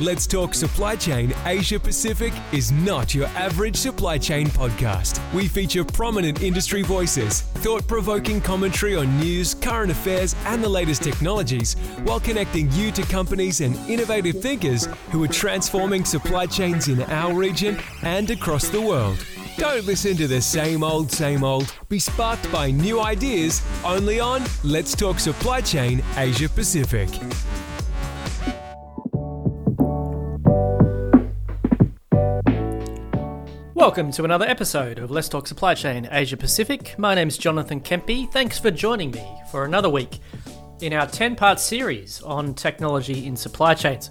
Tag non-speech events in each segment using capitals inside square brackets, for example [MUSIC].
Let's Talk Supply Chain Asia Pacific is not your average supply chain podcast. We feature prominent industry voices, thought provoking commentary on news, current affairs, and the latest technologies, while connecting you to companies and innovative thinkers who are transforming supply chains in our region and across the world. Don't listen to the same old, same old. Be sparked by new ideas only on Let's Talk Supply Chain Asia Pacific. Welcome to another episode of Let's Talk Supply Chain Asia Pacific. My name is Jonathan Kempy. Thanks for joining me for another week in our 10 part series on technology in supply chains.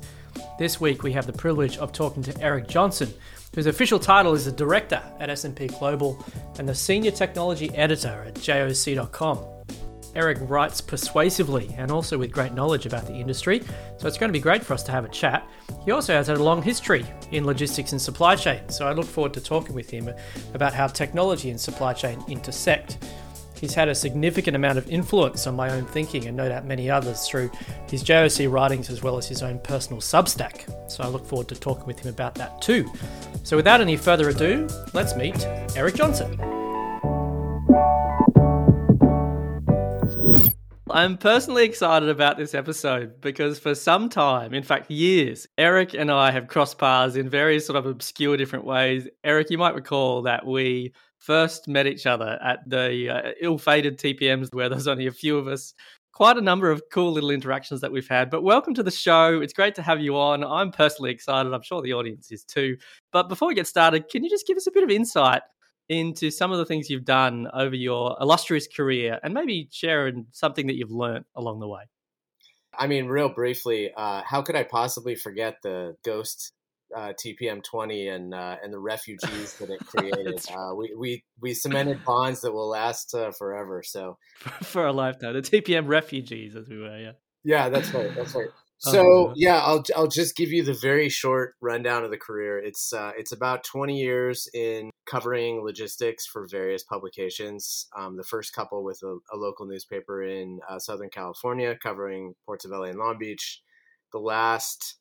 This week we have the privilege of talking to Eric Johnson, whose official title is the Director at S&P Global and the Senior Technology Editor at JOC.com. Eric writes persuasively and also with great knowledge about the industry, so it's going to be great for us to have a chat. He also has had a long history in logistics and supply chain, so I look forward to talking with him about how technology and supply chain intersect. He's had a significant amount of influence on my own thinking and no doubt many others through his JOC writings as well as his own personal Substack. So I look forward to talking with him about that too. So without any further ado, let's meet Eric Johnson. I'm personally excited about this episode because for some time, in fact, years, Eric and I have crossed paths in various sort of obscure different ways. Eric, you might recall that we first met each other at the uh, ill fated TPMs where there's only a few of us. Quite a number of cool little interactions that we've had. But welcome to the show. It's great to have you on. I'm personally excited. I'm sure the audience is too. But before we get started, can you just give us a bit of insight into some of the things you've done over your illustrious career and maybe share something that you've learned along the way. I mean, real briefly, uh, how could I possibly forget the Ghost uh, TPM 20 and uh, and the refugees that it [LAUGHS] created? Uh, we, we we [LAUGHS] cemented bonds that will last uh, forever. So for a lifetime, the TPM refugees, as we were, yeah. Yeah, that's right. That's right. [LAUGHS] So yeah, I'll I'll just give you the very short rundown of the career. It's uh, it's about 20 years in covering logistics for various publications. Um, the first couple with a, a local newspaper in uh, Southern California, covering ports of LA and Long Beach. The last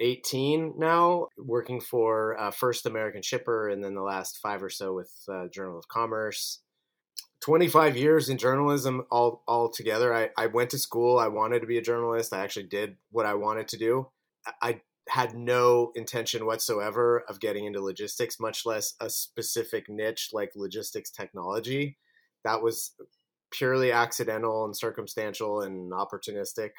18 now working for uh, First American Shipper, and then the last five or so with uh, Journal of Commerce. 25 years in journalism all all together. I, I went to school. I wanted to be a journalist. I actually did what I wanted to do. I had no intention whatsoever of getting into logistics, much less a specific niche like logistics technology. That was purely accidental and circumstantial and opportunistic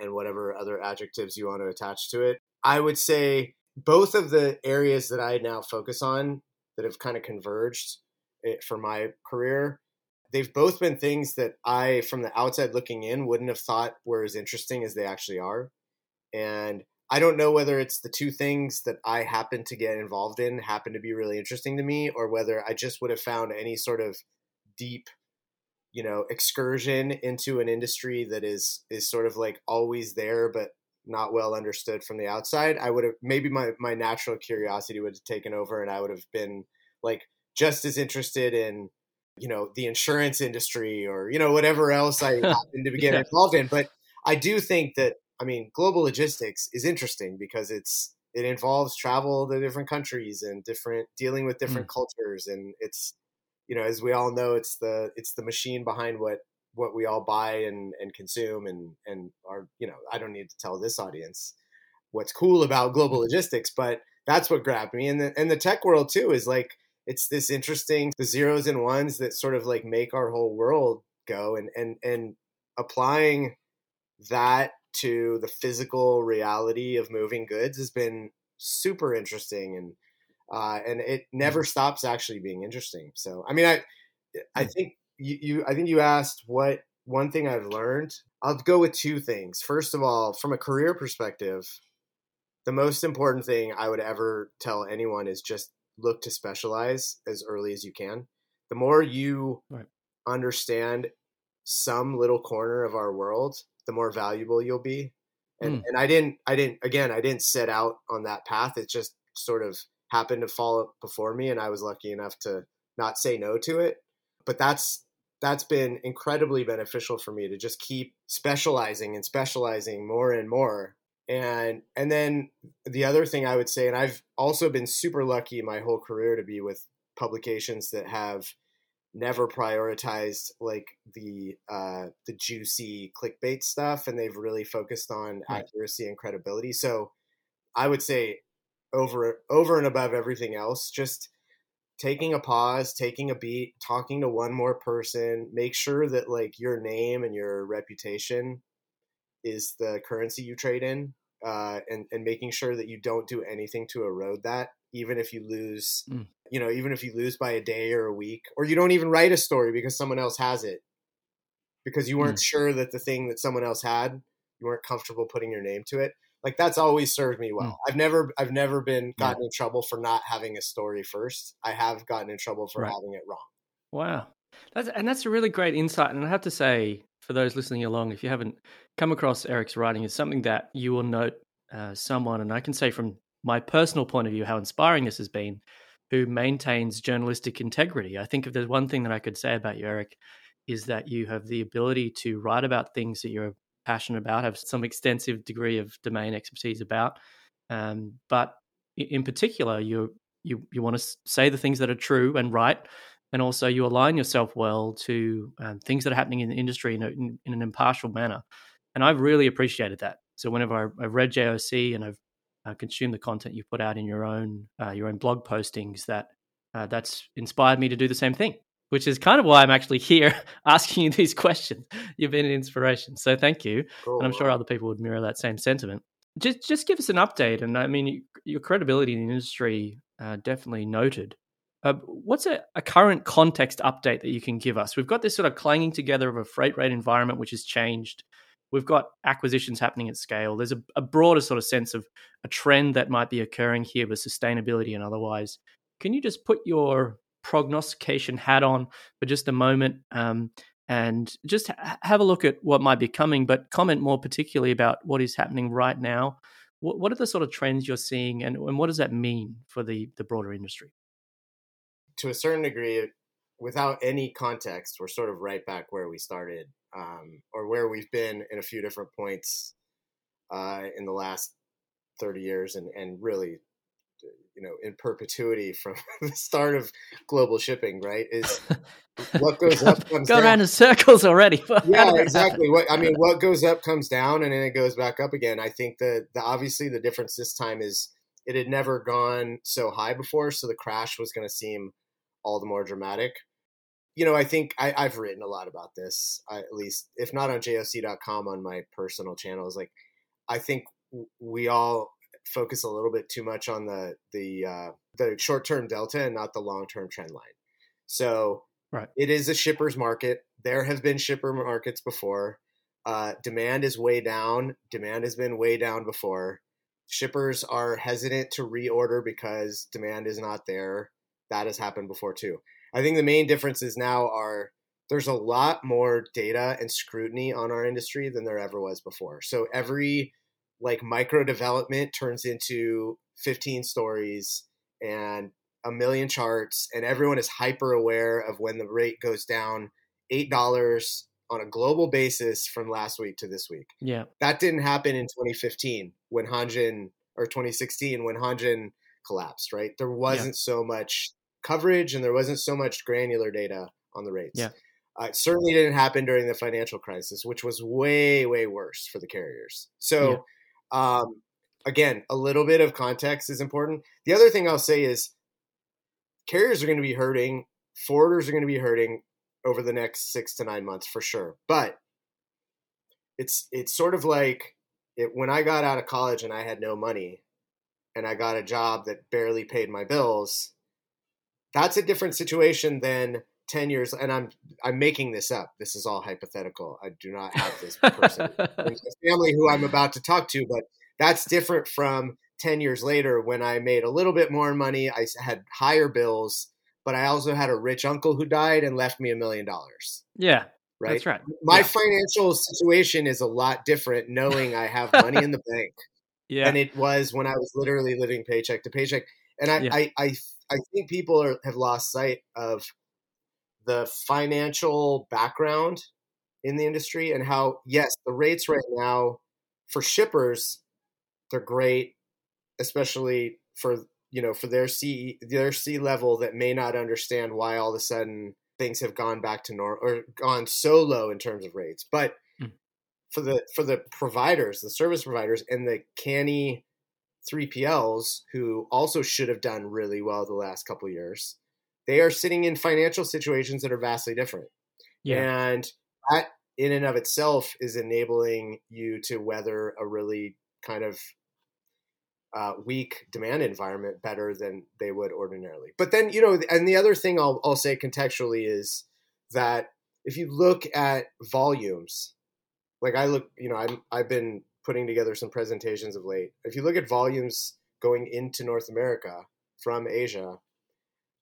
and whatever other adjectives you want to attach to it. I would say both of the areas that I now focus on that have kind of converged eh, for my career they've both been things that I, from the outside looking in, wouldn't have thought were as interesting as they actually are. And I don't know whether it's the two things that I happen to get involved in happen to be really interesting to me, or whether I just would have found any sort of deep, you know, excursion into an industry that is is sort of like always there, but not well understood from the outside. I would have maybe my my natural curiosity would have taken over, and I would have been like just as interested in you know the insurance industry or you know whatever else I [LAUGHS] happen to get yeah. involved in. But I do think that I mean global logistics is interesting because it's it involves travel to different countries and different dealing with different mm. cultures and it's you know as we all know it's the it's the machine behind what what we all buy and and consume and and are you know I don't need to tell this audience what's cool about global mm. logistics but that's what grabbed me and the and the tech world too is like it's this interesting the zeros and ones that sort of like make our whole world go and and and applying that to the physical reality of moving goods has been super interesting and uh, and it never stops actually being interesting. So I mean I I hmm. think you, you I think you asked what one thing I've learned. I'll go with two things. First of all, from a career perspective, the most important thing I would ever tell anyone is just look to specialize as early as you can. The more you right. understand some little corner of our world, the more valuable you'll be. And mm. and I didn't I didn't again I didn't set out on that path. It just sort of happened to fall before me and I was lucky enough to not say no to it. But that's that's been incredibly beneficial for me to just keep specializing and specializing more and more And and then the other thing I would say, and I've also been super lucky my whole career to be with publications that have never prioritized like the uh, the juicy clickbait stuff, and they've really focused on right. accuracy and credibility. So I would say over over and above everything else, just taking a pause, taking a beat, talking to one more person, make sure that like your name and your reputation is the currency you trade in, uh, and and making sure that you don't do anything to erode that, even if you lose, mm. You know, even if you lose by a day or a week, or you don't even write a story because someone else has it, because you weren't mm. sure that the thing that someone else had, you weren't comfortable putting your name to it. Like that's always served me well. Mm. I've never I've never been gotten yeah. in trouble for not having a story first. I have gotten in trouble for right. having it wrong. Wow. That's and that's a really great insight. And I have to say, for those listening along, if you haven't come across Eric's writing, it's something that you will note uh, someone, and I can say from my personal point of view how inspiring this has been, who maintains journalistic integrity. I think if there's one thing that I could say about you, Eric, is that you have the ability to write about things that you're passionate about, have some extensive degree of domain expertise about, um, but in particular, you you you want to say the things that are true and right and also you align yourself well to um, things that are happening in the industry in, a, in, in, an impartial manner. And I've really appreciated that. So whenever I, have read JOC and I've uh, consumed the content you put out in your own uh, your own blog postings, that uh, that's inspired me to do the same thing. Which is kind of why I'm actually [LAUGHS] here asking you these questions. You've been an inspiration, so thank you. Cool. And I'm sure other people would mirror that same sentiment. Just, just give us an update. And I mean, your credibility in the industry uh, definitely noted. Uh, what's a, a, current context update that you can give us? We've got this sort of clanging together of a freight rate environment which has changed. We've got acquisitions happening at scale. There's a, a broader sort of sense of a trend that might be occurring here with sustainability and otherwise. Can you just put your prognostication hat on for just a moment um, and just ha- have a look at what might be coming, but comment more particularly about what is happening right now? What, what are the sort of trends you're seeing, and, and what does that mean for the, the broader industry? to a certain degree, without any context, we're sort of right back where we started, um, or where we've been in a few different points uh, in the last thirty years, and and really, you know, in perpetuity from [LAUGHS] the start of global shipping. Right? Is what [LAUGHS] goes up comes go down. around in circles already. [LAUGHS] yeah, exactly. What I mean, what goes up comes down, and then it goes back up again. I think that the obviously the difference this time is it had never gone so high before, so the crash was going to seem all the more dramatic. You know, I think I, have written a lot about this, I, at least if not on joc.com on my personal channels. Like, I think we all focus a little bit too much on the the uh, the short term delta and not the long term trend line. So, right. it is a shipper's market. There have been shipper markets before. Uh, demand is way down. Demand has been way down before. Shippers are hesitant to reorder because demand is not there that has happened before too. I think the main differences now are there's a lot more data and scrutiny on our industry than there ever was before. So every like micro development turns into 15 stories and a million charts and everyone is hyper aware of when the rate goes down $8 on a global basis from last week to this week. Yeah. That didn't happen in 2015 when Hanjin or 2016 when Hanjin collapsed, right? There wasn't yeah. so much coverage and there wasn't so much granular data on the rates. Yeah. Uh, it certainly didn't happen during the financial crisis, which was way, way worse for the carriers. So, yeah. um, again, a little bit of context is important. The other thing I'll say is carriers are going to be hurting, forwarders are going to be hurting over the next six to nine months for sure. But it's it's sort of like it, when I got out of college and I had no money, and I got a job that barely paid my bills that's a different situation than 10 years and i'm i'm making this up. This is all hypothetical. I do not have this person [LAUGHS] family who i'm about to talk to but that's different from 10 years later when i made a little bit more money. I had higher bills but i also had a rich uncle who died and left me a million dollars. Yeah right? that's right. My yeah. financial situation is a lot different knowing i have money in the bank [LAUGHS] yeah. than it was when i was literally living paycheck to paycheck. And i yeah. I, I I think people are, have lost sight of the financial background in the industry and how yes, the rates right now for shippers they're great, especially for you know for their C their C level that may not understand why all of a sudden things have gone back to normal or gone so low in terms of rates. But mm. for the for the providers, the service providers, and the canny 3PLs who also should have done really well the last couple years, they are sitting in financial situations that are vastly different. Yeah. And that in and of itself is enabling you to weather a really kind of uh, weak demand environment better than they would ordinarily. But then, you know, and the other thing I'll, I'll say contextually is that if you look at volumes, like I look, you know, I'm, I've been putting together some presentations of late. If you look at volumes going into North America from Asia,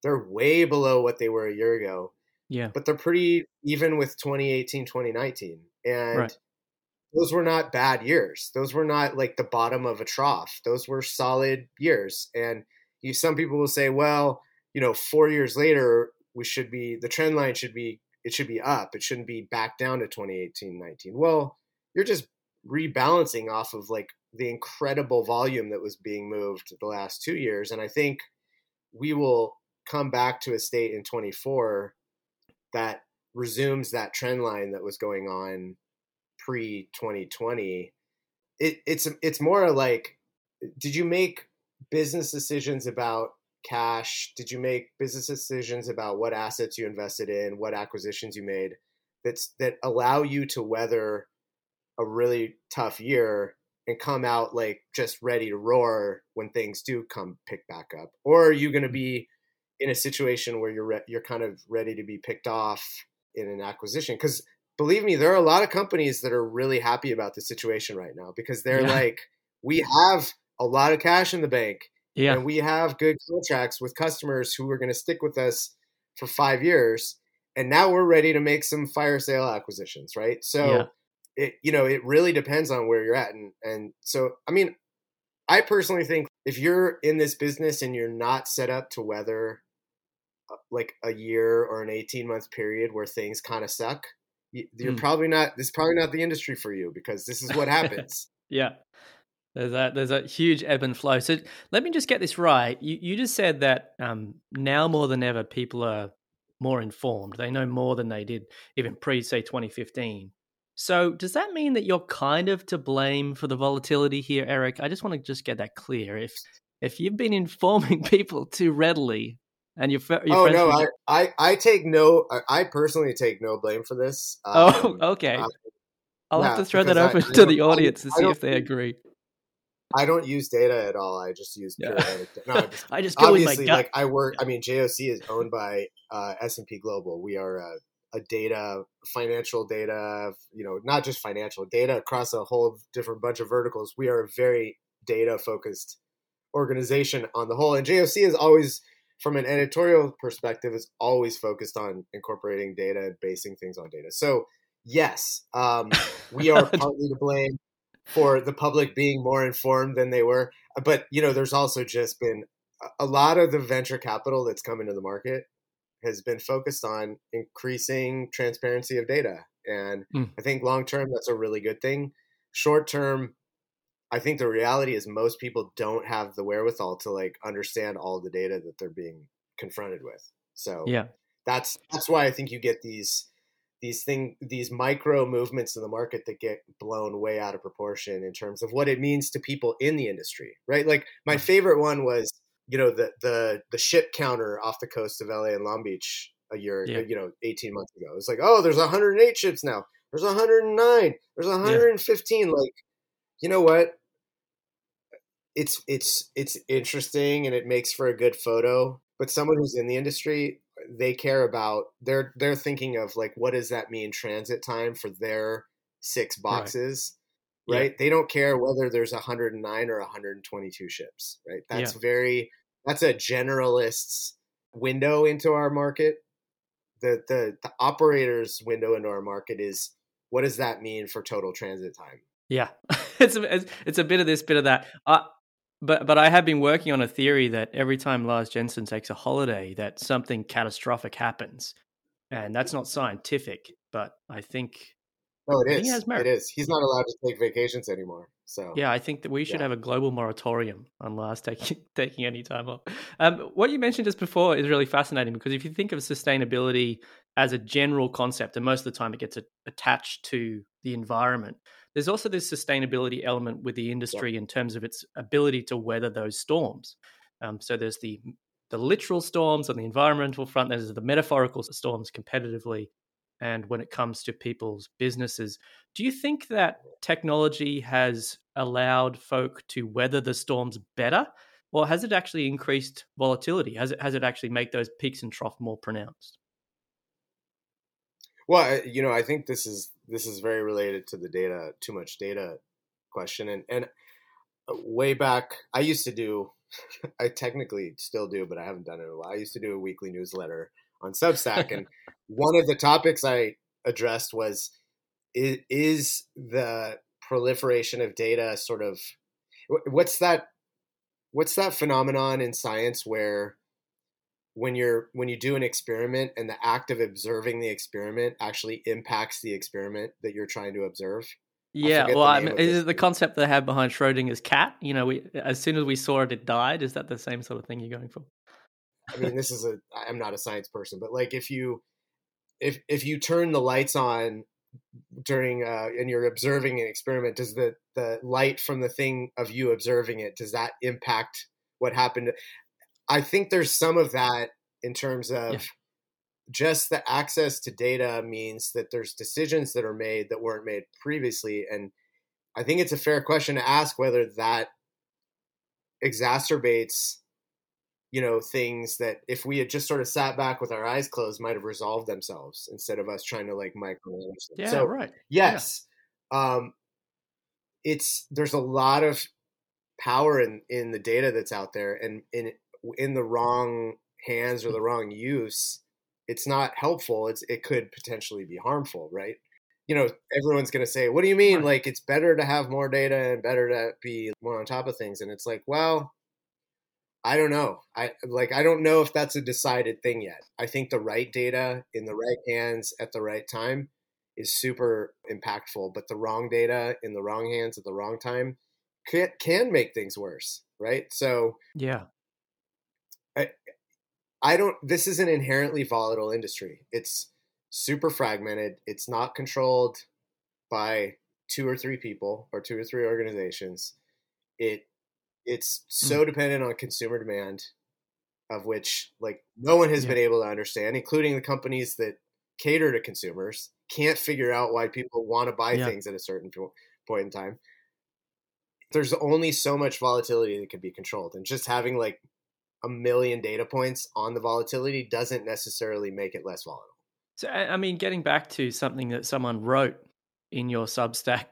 they're way below what they were a year ago. Yeah. But they're pretty even with 2018, 2019. And right. those were not bad years. Those were not like the bottom of a trough. Those were solid years. And you some people will say, well, you know, 4 years later we should be the trend line should be it should be up. It shouldn't be back down to 2018, 19. Well, you're just rebalancing off of like the incredible volume that was being moved the last 2 years and I think we will come back to a state in 24 that resumes that trend line that was going on pre 2020 it, it's it's more like did you make business decisions about cash? Did you make business decisions about what assets you invested in what acquisitions you made that's that allow you to weather a really tough year and come out like just ready to roar when things do come pick back up or are you going to mm. be in a situation where you're re- you're kind of ready to be picked off in an acquisition because believe me there are a lot of companies that are really happy about the situation right now because they're yeah. like we have a lot of cash in the bank yeah. and we have good contracts with customers who are going to stick with us for 5 years and now we're ready to make some fire sale acquisitions right so yeah. It you know it really depends on where you're at and and so i mean i personally think if you're in this business and you're not set up to weather uh, like a year or an 18 month period where things kind of suck you're mm. probably not this is probably not the industry for you because this is what [LAUGHS] happens. Yeah. There's a there's a huge ebb and flow. So let me just get this right. You, you just said that um, now more than ever people are more informed. They know more than they did even pre say 2015 so does that mean that you're kind of to blame for the volatility here eric i just want to just get that clear if if you've been informing [LAUGHS] people too readily and your, your oh no, I, I, I take no, I personally take no blame for this. Um, oh, okay. Uh, I'll yeah, have to throw that open [LAUGHS] I, to the audience to see if they agree. I don't use data at all. I just use yeah. No, just, [LAUGHS] I just go obviously like I work. I mean, JOC is owned by uh, S and P Global. We are a, a, data, financial data. You know, not just financial data across a whole different bunch of verticals. We are a very data focused organization on the whole, and JOC is always from an editorial perspective is always focused on incorporating data and basing things on data. So yes, um, [LAUGHS] we are partly to blame for the public being more informed than they were. But you know, there's also just been a lot of the venture capital that's come into the market has been focused on increasing transparency of data. And mm. I think long term, that's a really good thing. Short term, I think the reality is most people don't have the wherewithal to like understand all the data that they're being confronted with. So yeah, that's that's why I think you get these these thing these micro movements in the market that get blown way out of proportion in terms of what it means to people in the industry, right? Like my favorite one was you know the the the ship counter off the coast of LA and Long Beach a year yeah. you know 18 months ago. It's like oh, there's 108 ships now. There's 109. There's 115. Yeah. Like you know what? It's it's it's interesting and it makes for a good photo. But someone who's in the industry, they care about they're they're thinking of like what does that mean transit time for their six boxes. Right. Right? Yeah. They don't care whether there's 109 or 122 ships, right? That's yeah. very that's a generalist's window into our market. The the the operator's window into our market is what does that mean for total transit time? Yeah, [LAUGHS] it's a, it's a bit of this, bit of that. Uh, but but I have been working on a theory that every time Lars Jensen takes a holiday, that something catastrophic happens, and that's not scientific. But I think no, it is. He has merit. It is. He's not allowed to take vacations anymore. So yeah, I think that we should yeah. have a global moratorium on Lars taking [LAUGHS] taking any time off. Um, what you mentioned just before is really fascinating because if you think of sustainability as a general concept, and most of the time it gets a, attached to the environment, there's also this sustainability element with the industry yeah. in terms of its ability to weather those storms. Um, so there's the the literal storms on the environmental front. There's the metaphorical storms competitively, and when it comes to people's businesses. Do you think that technology has allowed folk to weather the storms better, or has it actually increased volatility? Has it has it actually make those peaks and troughs more pronounced? Well, you know, I think this is this is very related to the data, too much data question, and and uh, way back, I used to do, [LAUGHS] I technically still do, but I haven't done it in a while. I used to do a weekly newsletter on Substack, and [LAUGHS] one of the topics I addressed was is, the proliferation of data sort of what's that what's that phenomenon in science where when you're when you do an experiment and the act of observing the experiment actually impacts the experiment that you're trying to observe? Yeah well I mean, is it the concept they have behind schrodinger's cat? You know we as soon as we saw it it died. Is that the same sort of thing you're going for I mean, this is a I'm not a science person, but like if you if if you turn the lights on during uh, and you're observing an experiment, does the the light from the thing of you observing it does that impact what happened? I think there's some of that in terms of yeah. just the access to data means that there's decisions that are made that weren't made previously, and I think it's a fair question to ask whether that exacerbates you know things that if we had just sort of sat back with our eyes closed might have resolved themselves instead of us trying to like micromanage them. Yeah, so, right. Yes, yeah. um, it's there's a lot of power in in the data that's out there, and in in the wrong hands or the wrong use, it's not helpful. It's it could potentially be harmful, right? You know, everyone's going to say, "What do you mean? Right. Like it's better to have more data and better to be more on top of things?" And it's like, well I don't know. I like I don't know if that's a decided thing yet. I think the right data in the right hands at the right time is super impactful, but the wrong data in the wrong hands at the wrong time can can make things worse, right? So Yeah. I I don't this is an inherently volatile industry. It's super fragmented. It's not controlled by two or three people or two or three organizations. It it's hmm. so mm. dependent on consumer demand, of which like no one has yeah. been able to understand, including the companies that cater to consumers. Can't figure out why people want to buy yeah. things at a certain point in time. There's only so much volatility that can be controlled, and just having like a million data points on the volatility doesn't necessarily make it less volatile. So, I mean, getting back to something that someone wrote in your Substack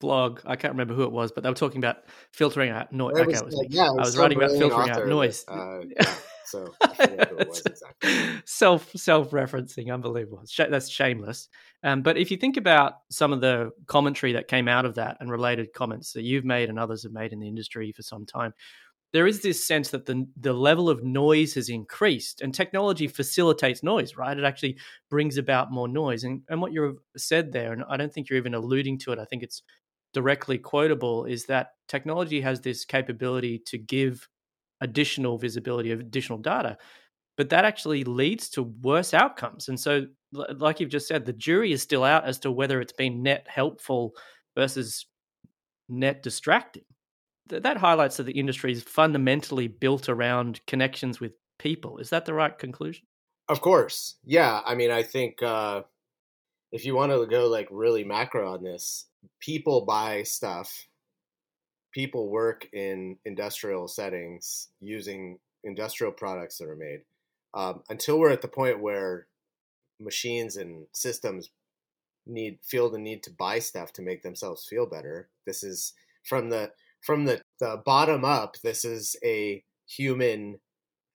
blog. I can't remember who it was, but they were talking about filtering out noise. Okay, was, was yeah, was I was writing about filtering out noise. uh, yeah, so [LAUGHS] exactly. self self referencing, unbelievable. That's shameless. Um, but if you think about some of the commentary that came out of that and related comments that you've made and others have made in the industry for some time, there is this sense that the the level of noise has increased and technology facilitates noise right it actually brings about more noise and and what you've said there and i don't think you're even alluding to it i think it's directly quotable is that technology has this capability to give additional visibility of additional data but that actually leads to worse outcomes. And so like you've just said the jury is still out as to whether it's been net helpful versus net distracting. That highlights that the industry is fundamentally built around connections with people. Is that the right conclusion? Of course. Yeah i mean i think uh if you want to go like really macro on this people buy stuff people work in industrial settings using industrial products that are made um, until we're at the point where machines and systems need feel the need to buy stuff to make themselves feel better. This is from the from the, the bottom up this is a human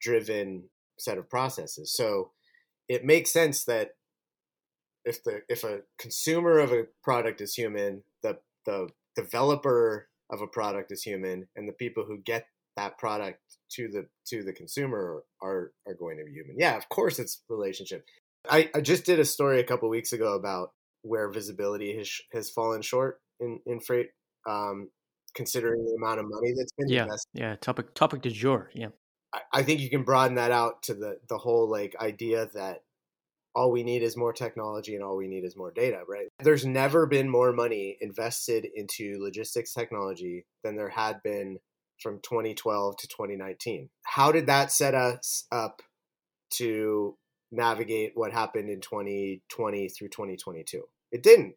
driven set of processes. So it makes sense that if the if a consumer of a product is human, the the developer of a product is human, and the people who get that product to the to the consumer are are going to be human. Yeah, of course it's relationship. I, I just did a story a couple weeks ago about where visibility has has fallen short in in freight. Um, considering the amount of money that's been yeah, invested. Yeah, topic topic du jour. Yeah. I, I think you can broaden that out to the the whole like idea that all we need is more technology and all we need is more data, right? There's never been more money invested into logistics technology than there had been from 2012 to 2019. How did that set us up to navigate what happened in 2020 through 2022? It didn't.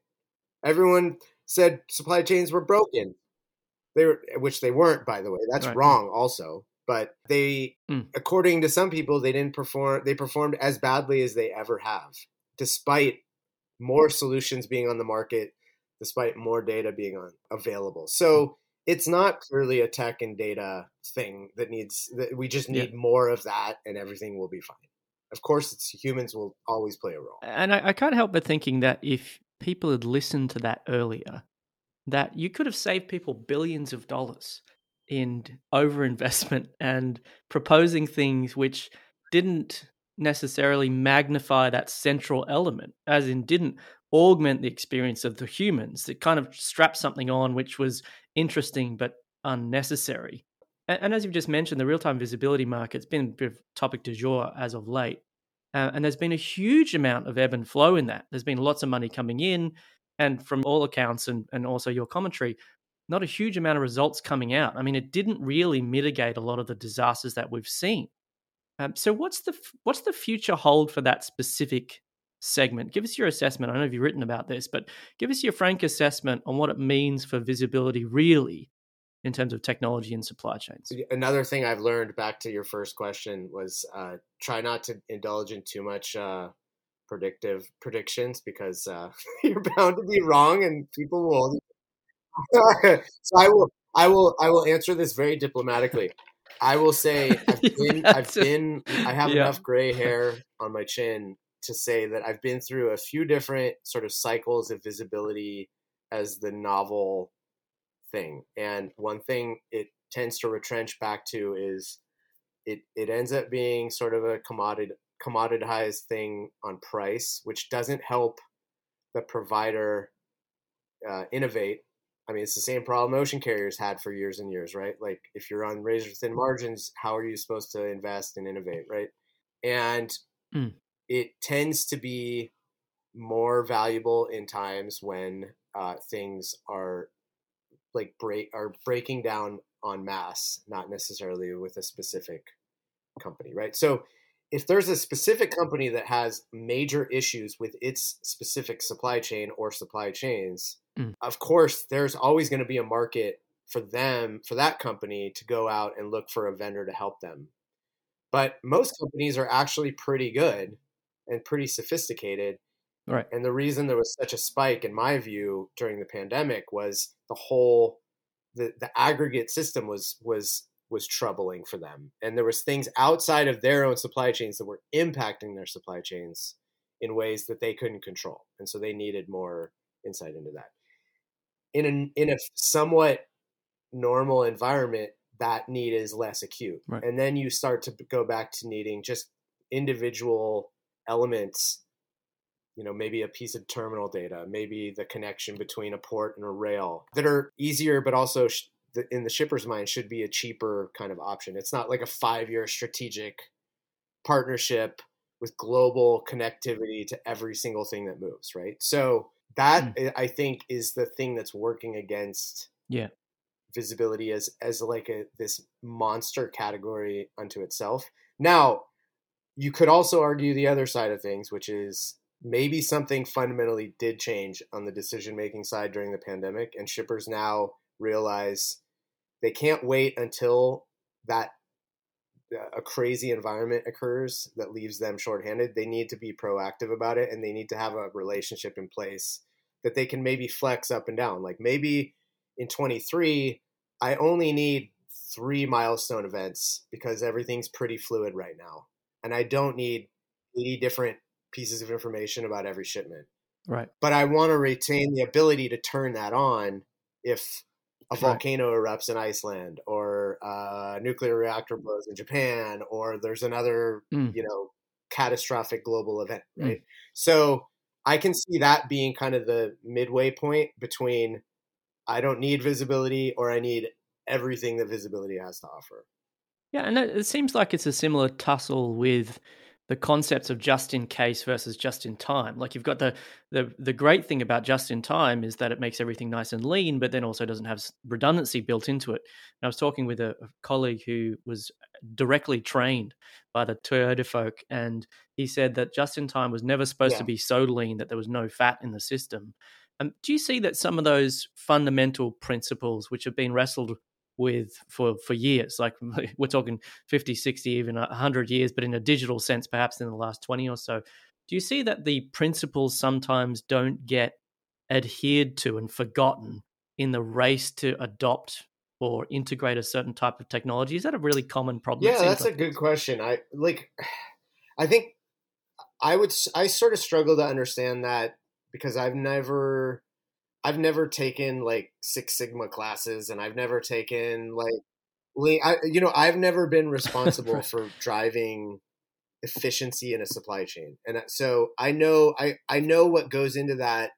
Everyone said supply chains were broken. They were, which they weren't, by the way. That's right. wrong, also. But they, mm. according to some people, they didn't perform. They performed as badly as they ever have, despite more solutions being on the market, despite more data being on, available. So it's not clearly a tech and data thing that needs. That we just need yeah. more of that, and everything will be fine. Of course, it's humans will always play a role. And I, I can't help but thinking that if people had listened to that earlier, that you could have saved people billions of dollars in overinvestment [LAUGHS] and proposing things which didn't necessarily magnify that central element, as in didn't augment the experience of the humans. It kind of strapped something on which was interesting but unnecessary. And, and as you've just mentioned, the real time visibility market's been a bit of topic du jour as of late. Uh, and there's been a huge amount of ebb and flow in that. There's been lots of money coming in, and from all accounts, and, and also your commentary, not a huge amount of results coming out. I mean, it didn't really mitigate a lot of the disasters that we've seen. Um, so, what's the what's the future hold for that specific segment? Give us your assessment. I don't know if you've written about this, but give us your frank assessment on what it means for visibility, really, in terms of technology and supply chains. Another thing I've learned back to your first question was uh, try not to indulge in too much uh, predictive predictions because uh, [LAUGHS] you're bound to be wrong and people will. [LAUGHS] so I will, I will, I will answer this very diplomatically. I will say [LAUGHS] I've been, I've been, I have yeah. enough gray hair on my chin to say that I've been through a few different sort of cycles of visibility as the novel thing. And one thing it tends to retrench back to is it, it ends up being sort of a commodity commoditized thing on price, which doesn't help the provider uh, innovate. I mean, it's the same problem ocean carriers had for years and years, right? Like, if you're on razor thin margins, how are you supposed to invest and innovate, right? And mm. it tends to be more valuable in times when uh, things are like break are breaking down on mass, not necessarily with a specific company, right? So if there's a specific company that has major issues with its specific supply chain or supply chains, mm. of course, there's always going to be a market for them, for that company to go out and look for a vendor to help them. But most companies are actually pretty good and pretty sophisticated. Right. And the reason there was such a spike, in my view, during the pandemic was the whole the, the aggregate system was was was troubling for them. And there was things outside of their own supply chains that were impacting their supply chains in ways that they couldn't control. And so they needed more insight into that. In a, in a somewhat normal environment, that need is less acute. Right. And then you start to go back to needing just individual elements you know maybe a piece of terminal data maybe the connection between a port and a rail that are easier but also sh- in the shipper's mind should be a cheaper kind of option. It's not like a five year strategic partnership with global connectivity to every single thing that moves, right? So that mm. I think is the thing that's working against yeah visibility as as like a this monster category unto itself. Now, you could also argue the other side of things, which is maybe something fundamentally did change on the decision making side during the pandemic and shippers now realize they can't wait until that a crazy environment occurs that leaves them shorthanded. They need to be proactive about it and they need to have a relationship in place that they can maybe flex up and down. Like maybe in 23, I only need three milestone events because everything's pretty fluid right now. And I don't need 80 different pieces of information about every shipment. Right. But I want to retain the ability to turn that on if a volcano erupts in Iceland or a nuclear reactor blows in Japan or there's another, mm. you know, catastrophic global event, mm. right? Mm. So I can see that being kind of the midway point between I don't need visibility or I need everything that visibility has to offer. Yeah, and it seems like it's a similar tussle with the concepts of just in case versus just in time. Like you've got the the the great thing about just in time is that it makes everything nice and lean, but then also doesn't have redundancy built into it. And I was talking with a, a colleague who was directly trained by the Toyota folk, and he said that just in time was never supposed yeah. to be so lean that there was no fat in the system. Um, do you see that some of those fundamental principles, which have been wrestled with for for years [LAUGHS] like we're talking 50 60 even 100 years but in a digital sense perhaps in the last 20 or so. Do you see that the principles sometimes don't get adhered to and forgotten in the race to adopt or integrate a certain type of technology? Is that a really common problem yeah that's like? a good question. I like [SIGHS] i think i would i sort of struggle to understand that because i've never I've never taken like Six Sigma classes, and I've never taken like, I, you know, I've never been [LAUGHS] responsible for driving efficiency in a supply chain, and so I know I I know what goes into that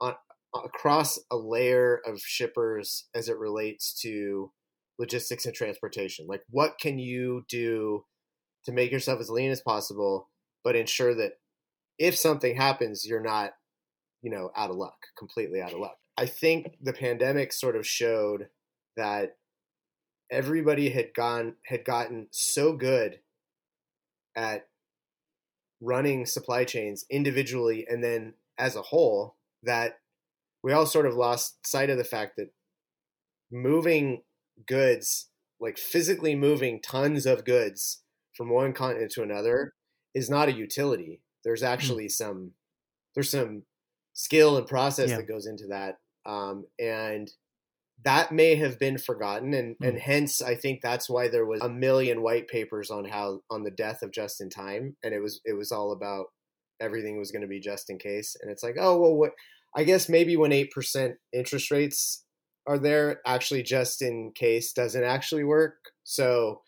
on across a layer of shippers as it relates to logistics and transportation. Like, what can you do to make yourself as lean as possible, but ensure that if something happens, you're not you know, out of luck, completely out of [LAUGHS] luck. I think the pandemic sort of showed that everybody had gone had gotten so good at running supply chains individually and then as a whole that we all sort of lost sight of the fact that moving goods like physically moving tons of goods from one continent to another is not a utility there's hmm. actually some there's some skill and process yeah. that goes into that. Um, and that may have been forgotten and, mm. and hence I think that's why there was a million white papers on how on the death of just in time and it was it was all about everything was going to be just in case and it's like oh well what I guess maybe when 8% interest rates are there actually just in case doesn't actually work so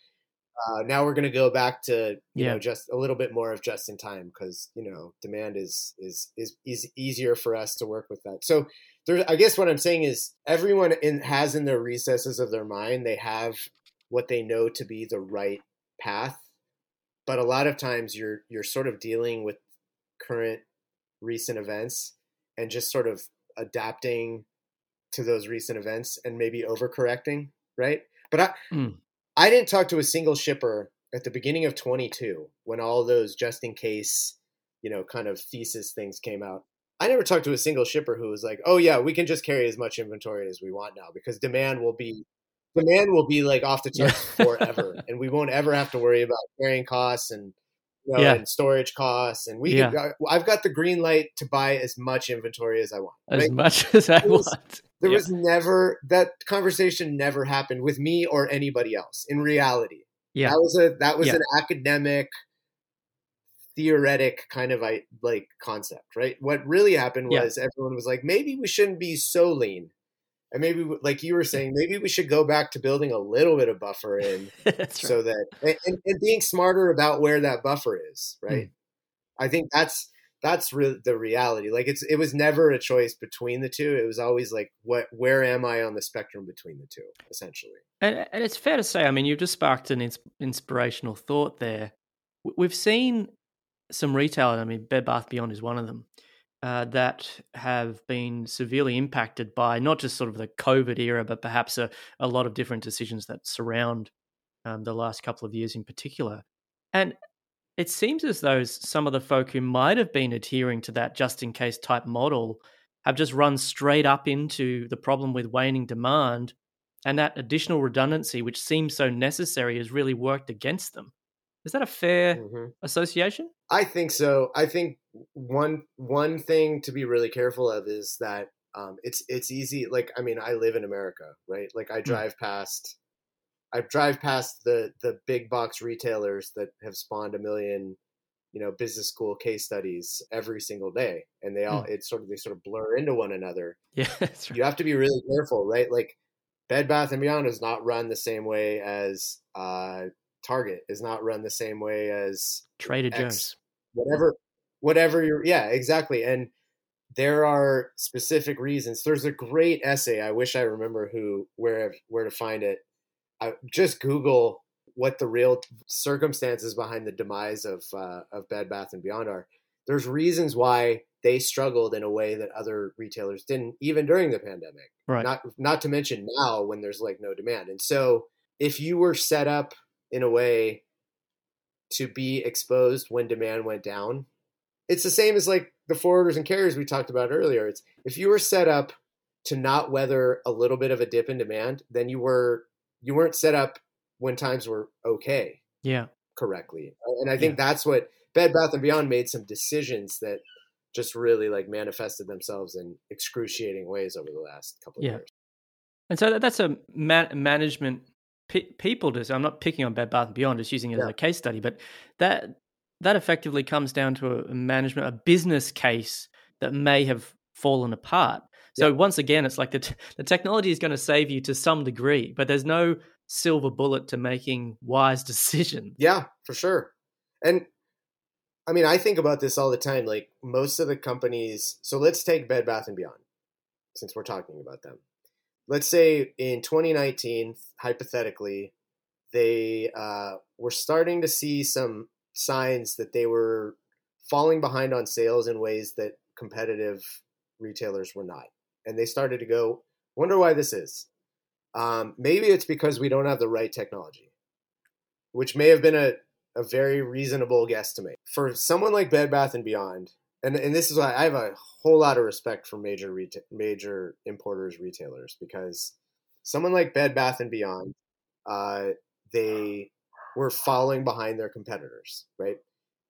uh, now we're going to go back to you yeah. know just a little bit more of just in time because you know demand is is is is easier for us to work with that. So there, I guess what I'm saying is everyone in has in their recesses of their mind they have what they know to be the right path, but a lot of times you're you're sort of dealing with current recent events and just sort of adapting to those recent events and maybe overcorrecting, right? But I, mm. I didn't talk to a single shipper at the beginning of 22 when all those just in case, you know, kind of thesis things came out. I never talked to a single shipper who was like, "Oh yeah, we can just carry as much inventory as we want now because demand will be demand will be like off the charts yeah. forever, and we won't ever have to worry about carrying costs and you know, yeah. and storage costs. And we, yeah. can, I've got the green light to buy as much inventory as I want. As right? much [LAUGHS] as I was, want. There yeah. was never that conversation never happened with me or anybody else in reality. Yeah, that was a that was yeah. an academic, theoretic kind of like concept, right? What really happened was yeah. everyone was like, maybe we shouldn't be so lean, and maybe like you were saying, maybe we should go back to building a little bit of buffer in, [LAUGHS] so right. that and, and, being smarter about where that buffer is, right? Mm. I think that's that's re- the reality. Like it's it was never a choice between the two. It was always like what where am I on the spectrum between the two, essentially. And, and it's fair to say, I mean, you've just sparked an ins- inspirational thought there. We've seen some retailers. I mean, Bed Bath Beyond is one of them. Uh, that have been severely impacted by not just sort of the COVID era, but perhaps a, a lot of different decisions that surround um, the last couple of years in particular. And it seems as though some of the folk who might have been adhering to that just in case type model have just run straight up into the problem with waning demand. And that additional redundancy, which seems so necessary, has really worked against them. Is that a fair mm-hmm. association? I think so. I think one one thing to be really careful of is that um, it's it's easy. Like I mean, I live in America, right? Like I hmm. drive past I drive past the the big box retailers that have spawned a million, you know, business school case studies every single day, and they all mm. it's sort of they sort of blur into one another. [LAUGHS] Yeah, right. you have to be really careful, right? Like Bed Bath and Beyond is not run the same way as uh, Target is not run the same way as Trader Joe's, whatever, whatever you're. Yeah, exactly, and there are specific reasons. There's a great essay. I wish I remember who where where to find it. I just Google what the real circumstances behind the demise of uh, of Bed Bath and Beyond are. There's reasons why they struggled in a way that other retailers didn't, even during the pandemic. Right. Not not to mention now when there's like no demand. And so if you were set up in a way to be exposed when demand went down, it's the same as like the forwarders and carriers we talked about earlier. It's if you were set up to not weather a little bit of a dip in demand, then you were you weren't set up when times were okay. Yeah. Correctly. And I think Yeah. that's what Bed Bath and Beyond made some decisions that just really like manifested themselves in excruciating ways over the last couple of Yeah. years. And so that, that's a man, management pe- people. Just I'm not picking on Bed Bath and Beyond, just using it as a case study, but that that effectively comes down to a management, a business case that may have fallen apart. So once again, it's like the t- [LAUGHS] the technology is going to save you to some degree, but there's no silver bullet to making wise [LAUGHS] decisions. Yeah, for sure. And I mean, I think about this all the time. Like most of the companies, so let's take Bed Bath and Beyond, since we're talking about them. Let's say in 2019, hypothetically, they uh, were starting to see some signs that they were falling behind on sales in ways that competitive retailers were not, and they started to go, "Wonder why this is." Um, maybe it's because we don't have the right technology, which may have been a a very reasonable guess to make. For someone like Bed Bath and Beyond, and, and this is why I have a whole lot of respect for major reta- major importers, retailers, because someone like Bed Bath and Beyond, uh, they were falling behind their competitors, right?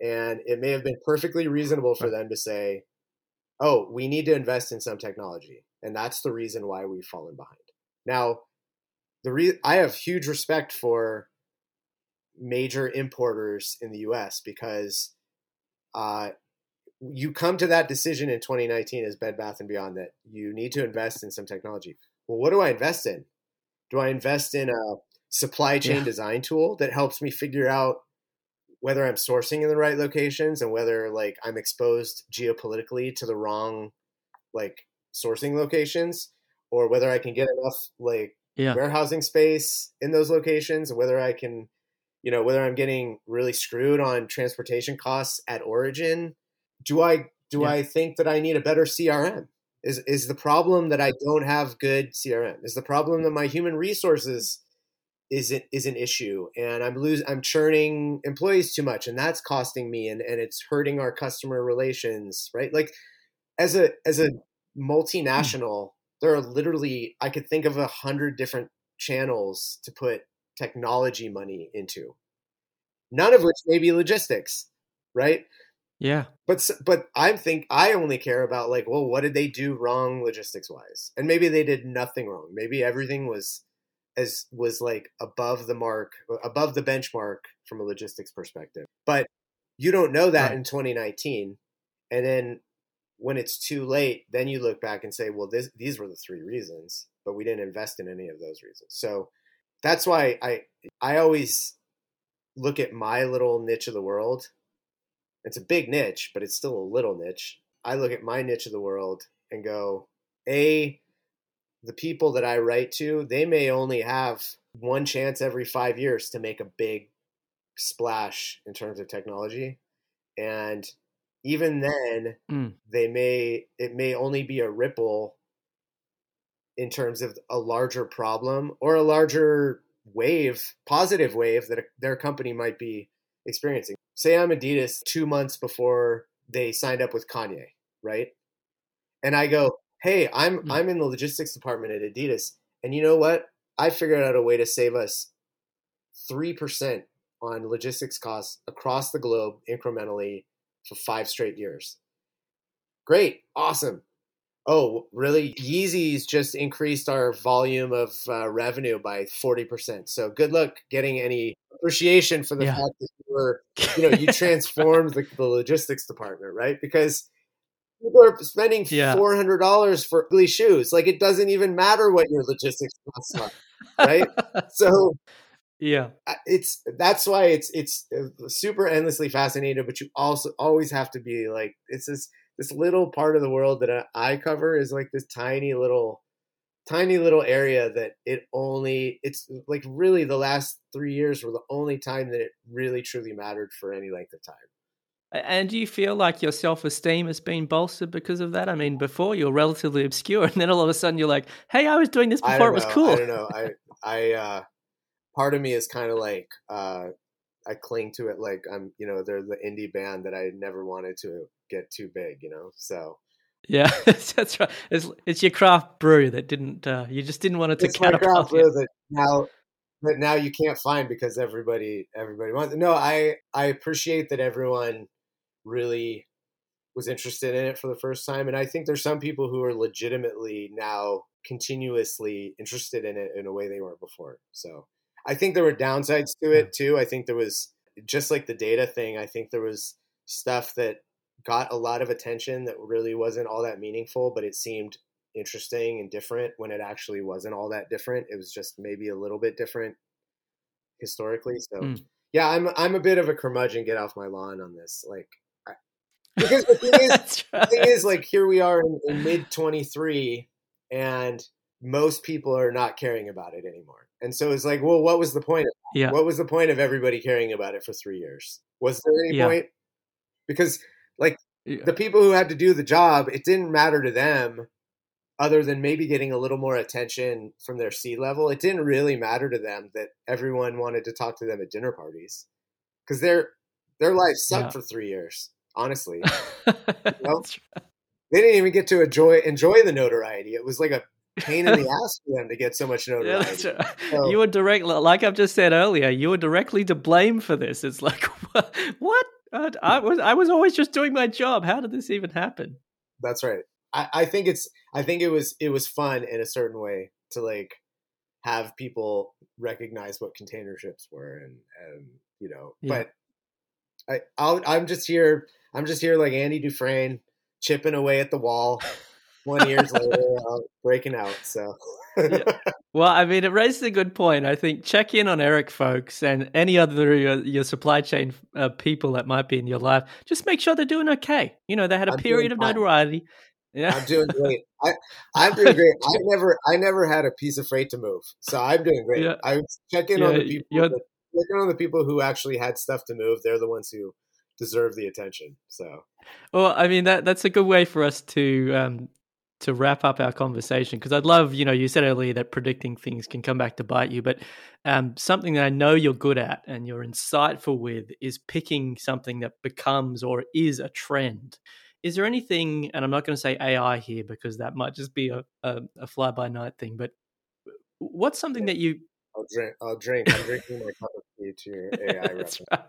And it may have been perfectly reasonable for them to say, "Oh, we need to invest in some technology," and that's the reason why we've fallen behind. Now, the re- I have huge respect for major importers in the U.S. because uh, you come to that decision in 2019 as Bed Bath and Beyond that you need to invest in some technology. Well, what do I invest in? Do I invest in a supply chain Yeah. design tool that helps me figure out whether I'm sourcing in the right locations and whether like I'm exposed geopolitically to the wrong like sourcing locations or whether I can get enough like Yeah. warehousing space in those locations, whether I can, you know, whether I'm getting really screwed on transportation costs at origin. Do I do Yeah. I think that I need a better CRM? Is is the problem that I don't have good CRM? Is the problem that my human resources isn't is an issue and I'm lose I'm churning employees too much and that's costing me and, and it's hurting our customer relations, right? Like as a as a multinational, there are literally I could think of a hundred different channels to put technology money into. None of which may be logistics, right? Yeah. But but I think I only care about like, well, what did they do wrong logistics wise? And maybe they did nothing wrong. Maybe everything was as was like above the mark, above the benchmark from a logistics perspective. But you don't know that Right. in 2019, and then when it's too late, then you look back and say, well, this, these were the three reasons, but we didn't invest in any of those reasons. So that's why I I always look at my little niche of the world. It's a big niche, but it's still a little niche. I look at my niche of the world and go, A, the people that I write to, they may only have one chance every five years to make a big splash in terms of technology. And even then, Mm. they may it may only be a ripple in terms of a larger problem or a larger wave, positive wave that their company might be experiencing. Say I'm Adidas two months before they signed up with Kanye, right? And I go, hey, I'm Mm. I'm in the logistics department at Adidas, and you know what? I figured out a way to save us three percent on logistics costs across the globe incrementally for five straight years. Great, awesome. Oh, really? Yeezys just increased our volume of uh, revenue by 40%. So good luck getting any appreciation for the Yeah. fact that you were, you know, you [LAUGHS] transformed the, the logistics department, right? Because people are spending Yeah. $400 for ugly shoes. Like it doesn't even matter what your logistics costs are, right? [LAUGHS] so yeah. It's that's why it's it's uh, super endlessly fascinating but you also always have to be like it's this this little part of the world that I cover is like this tiny little tiny little area that it only it's like really the last 3 years were the only time that it really truly mattered for any length of time. And do you feel like your self esteem has been bolstered because of that? I mean, before you're relatively obscure, [LAUGHS] and then all of a sudden you're like, "Hey, I was doing this before it was cool." I don't know. I, I, uh, part of me is kind of like, uh, I cling to it like I'm, you know, they're the indie band that I never wanted to get too big, you know. So yeah, [LAUGHS] that's right. It's, it's your craft brew that didn't. Uh, you just didn't want it to it's catapult. My craft brew that now that now you can't find because everybody everybody wants. No, I I appreciate that everyone really was interested in it for the first time, and I think there's some people who are legitimately now continuously interested in it in a way they weren't before. So I think there were downsides to it too. I think there was just like the data thing. I think there was stuff that got a lot of attention that really wasn't all that meaningful, but it seemed interesting and different when it actually wasn't all that different. It was just maybe a little bit different historically. So mm. yeah, I'm I'm a bit of a curmudgeon. Get off my lawn on this, like because the thing is, [LAUGHS] right. the thing is, like here we are in, in mid 23, and most people are not caring about it anymore. And so it's like, well, what was the point? yeah. What was the point of everybody caring about it for three years? Was there any yeah. point? Because like yeah. the people who had to do the job, it didn't matter to them other than maybe getting a little more attention from their C-level. It didn't really matter to them that everyone wanted to talk to them at dinner parties because their their life sucked yeah. for three years. Honestly, [LAUGHS] they didn't even get to enjoy enjoy the notoriety. It was like a pain in the [LAUGHS] ass for them to get so much notoriety. Yeah, right. so, you were direct, like I've just said earlier, you were directly to blame for this. It's like, what? I was, I was always just doing my job. How did this even happen? That's right. I, I think it's, I think it was, it was fun in a certain way to like have people recognize what container ships were, and, and you know, yeah. but I, I'll, I'm just here. I'm just here like Andy Dufresne chipping away at the wall. One years later, [LAUGHS] uh, breaking out. So. yeah. [LAUGHS] Well, I mean, it raises a good point. I think check in on Eric, folks, and any other your, your supply chain uh, people that might be in your life. Just make sure they're doing okay. You know, they had a I'm period of notoriety. Yeah. I'm doing great. [LAUGHS] I, I'm doing great. I never, I never had a piece of freight to move, so I'm doing great. Yeah. I check in yeah, on the people, that, check in on the people who actually had stuff to move. They're the ones who deserve the attention. So, well, I mean that that's a good way for us to um, to wrap up our conversation because I'd love, you know, you said earlier that predicting things can come back to bite you, but um, something that I know you're good at and you're insightful with is picking something that becomes or is a trend. Is there anything, and I'm not going to say AI here because that might just be a, a, a fly by night thing, but what's something that you I'll drink. I'll drink. I'm drinking my cup of to your [LAUGHS] AI That's right.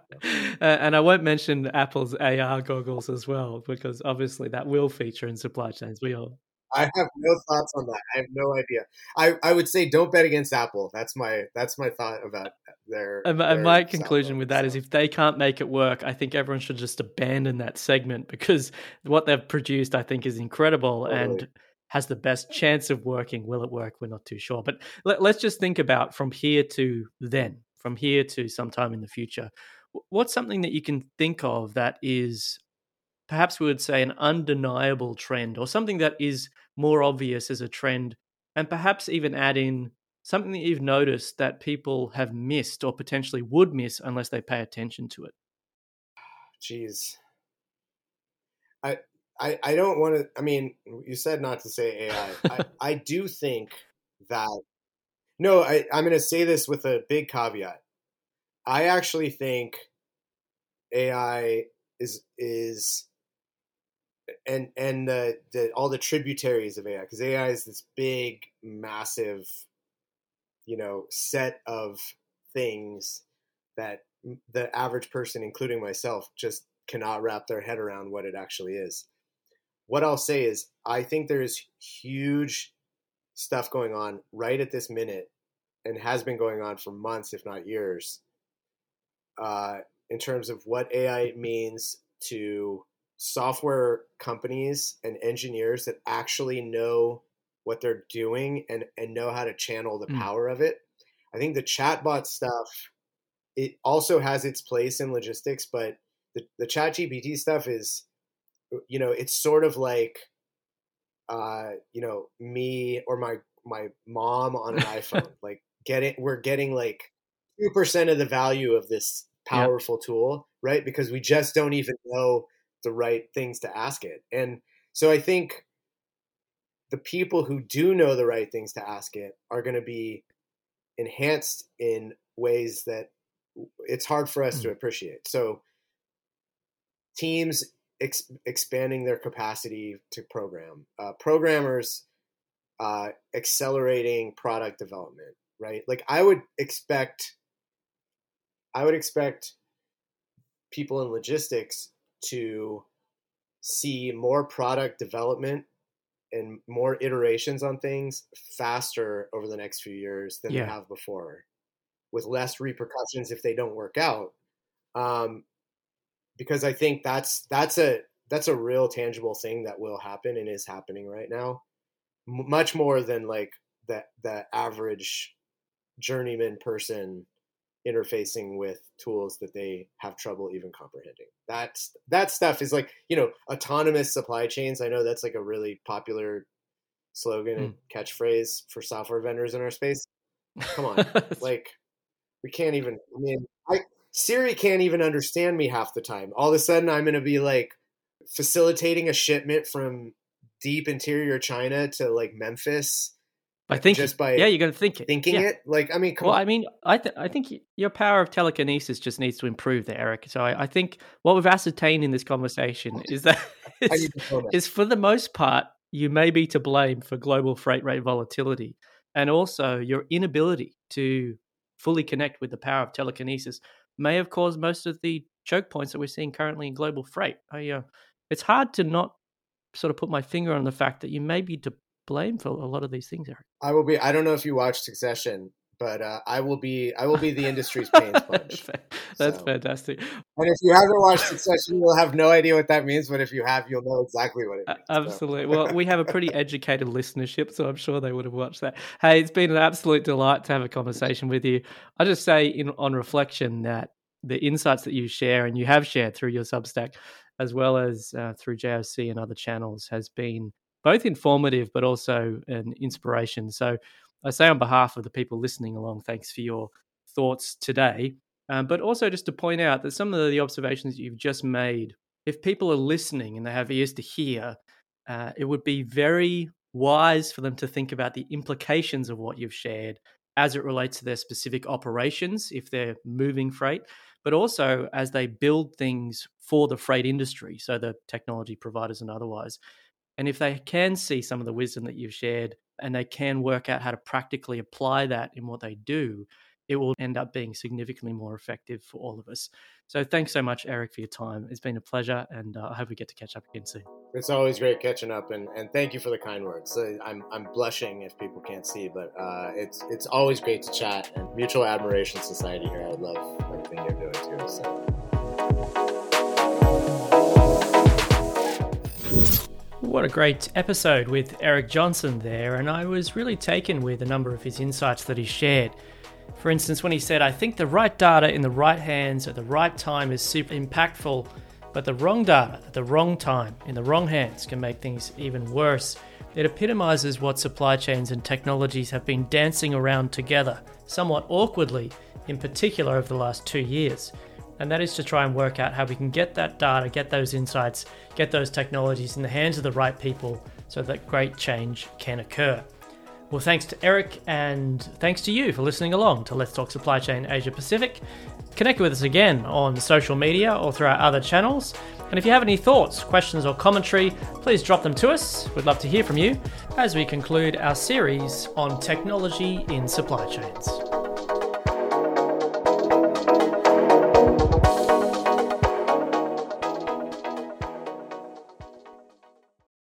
Uh, and I won't mention Apple's AR goggles as well, because obviously that will feature in supply chains. We all I have no thoughts on that. I have no idea. I, I would say don't bet against Apple. That's my that's my thought about their. And, their my conclusion with that so. is, if they can't make it work, I think everyone should just abandon that segment [LAUGHS] because what they've produced, I think, is incredible totally. and has the best chance of working. Will it work? We're not too sure. But let, let's just think about from here to then, from here to sometime in the future. What's something that you can think of that is perhaps we would say an undeniable trend or something that is more obvious as a trend and perhaps even add in something that you've noticed that people have missed or potentially would miss unless they pay attention to it? Jeez. I i, I don't want to i mean you said not to say ai I, I do think that no I, i'm going to say this with a big caveat i actually think ai is is and and the, the all the tributaries of AI because AI is this big, massive, you know, set of things that the average person, including myself, just cannot wrap their head around what it actually is. What I'll say is, I think there's huge stuff going on right at this minute, and has been going on for months, if not years, uh, in terms of what AI means to software companies and engineers that actually know what they're doing and, and know how to channel the mm. power of it. I think the chatbot stuff, it also has its place in logistics, but the, the ChatGPT stuff is you know, it's sort of like, uh, you know, me or my my mom on an iPhone. [LAUGHS] Like, get it? We're getting like two percent of the value of this powerful yep. tool, right? Because we just don't even know the right things to ask it. And so I think the people who do know the right things to ask it are going to be enhanced in ways that it's hard for us mm. to appreciate. So teams ex- expanding their capacity to program, uh, programmers uh, accelerating product development, right? Like I would expect, I would expect people in logistics to see more product development and more iterations on things faster over the next few years than yeah. they have before, with less repercussions if they don't work out. Um, because I think that's that's a that's a real tangible thing that will happen and is happening right now, M- much more than like that the average journeyman person interfacing with tools that they have trouble even comprehending. That's that stuff is like, you know, autonomous supply chains. I know that's like a really popular slogan and mm. catchphrase for software vendors in our space. Come on. [LAUGHS] like we can't even I mean, I Siri can't even understand me half the time. All of a sudden I'm going to be like facilitating a shipment from deep interior China to like Memphis I think just by yeah, you're going to think it, thinking yeah. it. Like, I mean, well, on. I mean, I th- I think your power of telekinesis just needs to improve there, Eric. So I, I think what we've ascertained in this conversation [LAUGHS] is that is, is for the most part you may be to blame for global freight rate volatility, and also your inability to fully connect with the power of telekinesis may have caused most of the choke points that we're seeing currently in global freight. I, uh, it's hard to not sort of put my finger on the fact that you may be to blame for a lot of these things, Eric. I will be. I don't know if you watched Succession, but uh, I will be. I will be the industry's pain [LAUGHS] sponge. That's so. fantastic. And if you haven't watched Succession, you'll have no idea what that means. But if you have, you'll know exactly what it means. Absolutely. So. well, we have a pretty educated listenership, so I'm sure they would have watched that. Hey, it's been an absolute delight to have a conversation with you. I just say, in on reflection, that the insights that you share and you have shared through your Substack, as well as uh, through JOC and other channels, has been both informative but also an inspiration. So I say on behalf of the people listening along, thanks for your thoughts today. Um, but also just to point out that some of the observations you've just made, if people are listening and they have ears to hear, uh, it would be very wise for them to think about the implications of what you've shared as it relates to their specific operations if they're moving freight, but also as they build things for the freight industry, so the technology providers and otherwise. And if they can see some of the wisdom that you've shared and they can work out how to practically apply that in what they do, it will end up being significantly more effective for all of us. So thanks so much, Eric, for your time. It's been a pleasure, and uh, I hope we get to catch up again soon. It's always great catching up, and, and thank you for the kind words. I'm, I'm blushing if people can't see, but uh, it's it's always great to chat. And Mutual Admiration Society here, I love everything you're doing too. So. What a great episode with Eric Johnson there, and I was really taken with a number of his insights that he shared. For instance, when he said, I think the right data in the right hands at the right time is super impactful, but the wrong data at the wrong time in the wrong hands can make things even worse. It epitomizes what supply chains and technologies have been dancing around together, somewhat awkwardly, in particular over the last two years and that is to try and work out how we can get that data, get those insights, get those technologies in the hands of the right people so that great change can occur. Well, thanks to Eric and thanks to you for listening along to Let's Talk Supply Chain Asia Pacific. Connect with us again on social media or through our other channels. And if you have any thoughts, questions, or commentary, please drop them to us. We'd love to hear from you as we conclude our series on technology in supply chains.